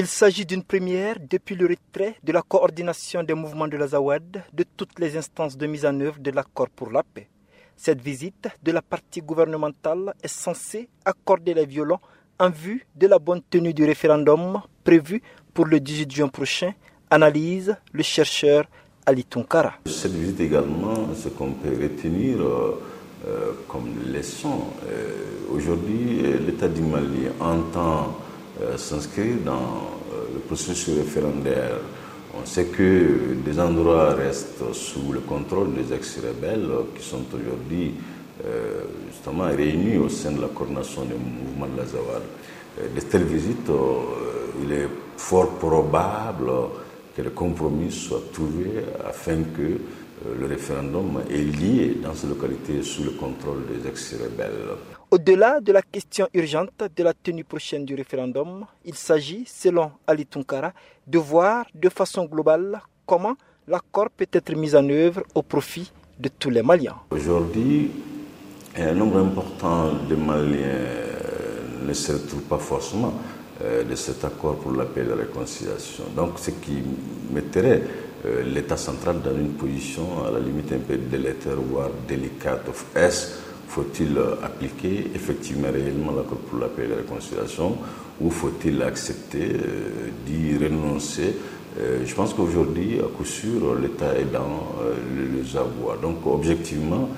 Il s'agit d'une première depuis le retrait de la coordination des mouvements de la Zawad de toutes les instances de mise en œuvre de l'accord pour la paix. Cette visite de la partie gouvernementale est censée accorder les violons en vue de la bonne tenue du référendum prévu pour le 18 juin prochain, analyse le chercheur Ali Tunkara. Cette visite également, ce qu'on peut retenir euh, euh, comme leçon, euh, aujourd'hui l'État du Mali entend s'inscrire dans le processus référendaire. On sait que des endroits restent sous le contrôle des ex-rebelles qui sont aujourd'hui justement réunis au sein de la coordination des mouvements de la Zawad. De telles visites, il est fort probable que le compromis soit trouvé afin que le référendum est lié dans ces localités sous le contrôle des ex-rebelles. Au-delà de la question urgente de la tenue prochaine du référendum, il s'agit, selon Ali Tunkara, de voir de façon globale comment l'accord peut être mis en œuvre au profit de tous les Maliens. Aujourd'hui, un nombre important de Maliens ne se retrouvent pas forcément de cet accord pour la paix et la réconciliation. Donc, ce qui mettrait l'État central dans une position à la limite un peu délétère, voire délicate. Est-ce faut-il appliquer effectivement réellement l'accord pour la paix et la réconciliation ou faut-il accepter d'y renoncer? Je pense qu'aujourd'hui, à coup sûr, l'État est dans le savoir. Donc, objectivement,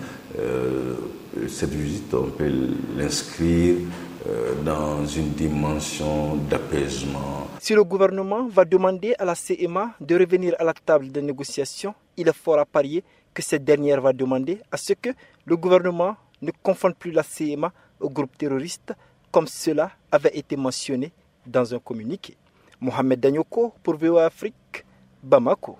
cette visite, on peut l'inscrire dans une dimension d'apaisement. Si le gouvernement va demander à la CMA de revenir à la table de négociation, il est fort à parier que cette dernière va demander à ce que le gouvernement ne confonde plus la CMA au groupe terroriste, comme cela avait été mentionné dans un communiqué. Mohamed Danyoko pour VOA Afrique, Bamako.